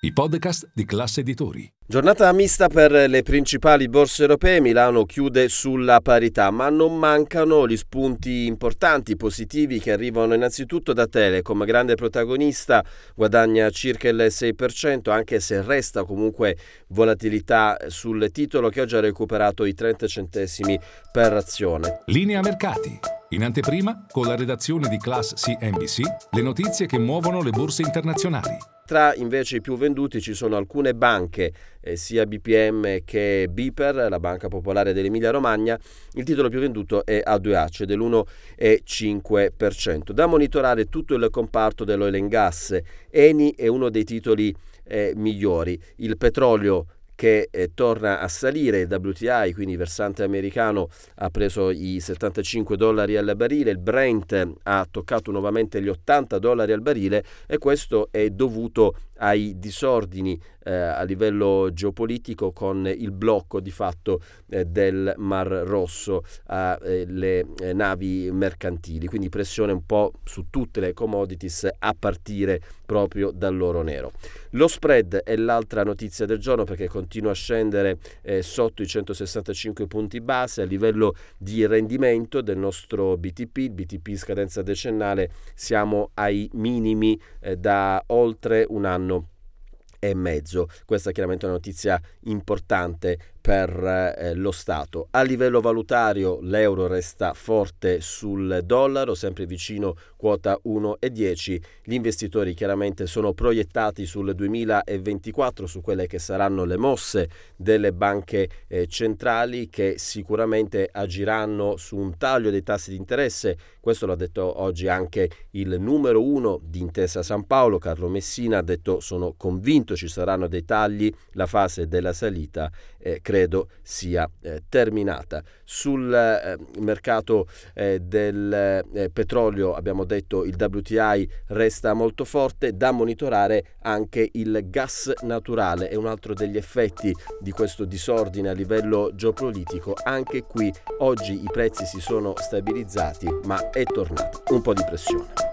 i podcast di classe editori. Giornata mista per le principali borse europee, Milano chiude sulla parità, ma non mancano gli spunti importanti, positivi che arrivano innanzitutto da Telecom, grande protagonista, guadagna circa il 6%, anche se resta comunque volatilità sul titolo che oggi ha recuperato i 30 centesimi per azione. Linea mercati. In anteprima, con la redazione di Class CNBC, le notizie che muovono le borse internazionali. Tra invece i più venduti ci sono alcune banche, eh, sia BPM che Biper, la Banca Popolare dell'Emilia Romagna. Il titolo più venduto è A2H dell'1,5%. Da monitorare tutto il comparto dell'oil and gas. Eni è uno dei titoli eh, migliori. Il petrolio che eh, torna a salire, il WTI, quindi versante americano, ha preso i 75 dollari al barile, il Brent ha toccato nuovamente gli 80 dollari al barile e questo è dovuto ai disordini eh, a livello geopolitico con il blocco di fatto eh, del Mar Rosso alle eh, navi mercantili, quindi pressione un po' su tutte le commodities a partire proprio dall'oro nero. Lo spread è l'altra notizia del giorno perché continua a scendere eh, sotto i 165 punti base. A livello di rendimento del nostro BTP, il BTP scadenza decennale siamo ai minimi eh, da oltre un anno e mezzo. Questa è chiaramente una notizia importante per eh, lo Stato. A livello valutario l'euro resta forte sul dollaro, sempre vicino quota 1,10. Gli investitori chiaramente sono proiettati sul 2024, su quelle che saranno le mosse delle banche eh, centrali che sicuramente agiranno su un taglio dei tassi di interesse. Questo l'ha detto oggi anche il numero uno di Intesa San Paolo, Carlo Messina, ha detto sono convinto ci saranno dei tagli, la fase della salita eh, credo sia eh, terminata. Sul eh, mercato eh, del eh, petrolio abbiamo detto il WTI resta molto forte, da monitorare anche il gas naturale, è un altro degli effetti di questo disordine a livello geopolitico. Anche qui oggi i prezzi si sono stabilizzati, ma è tornato un po' di pressione.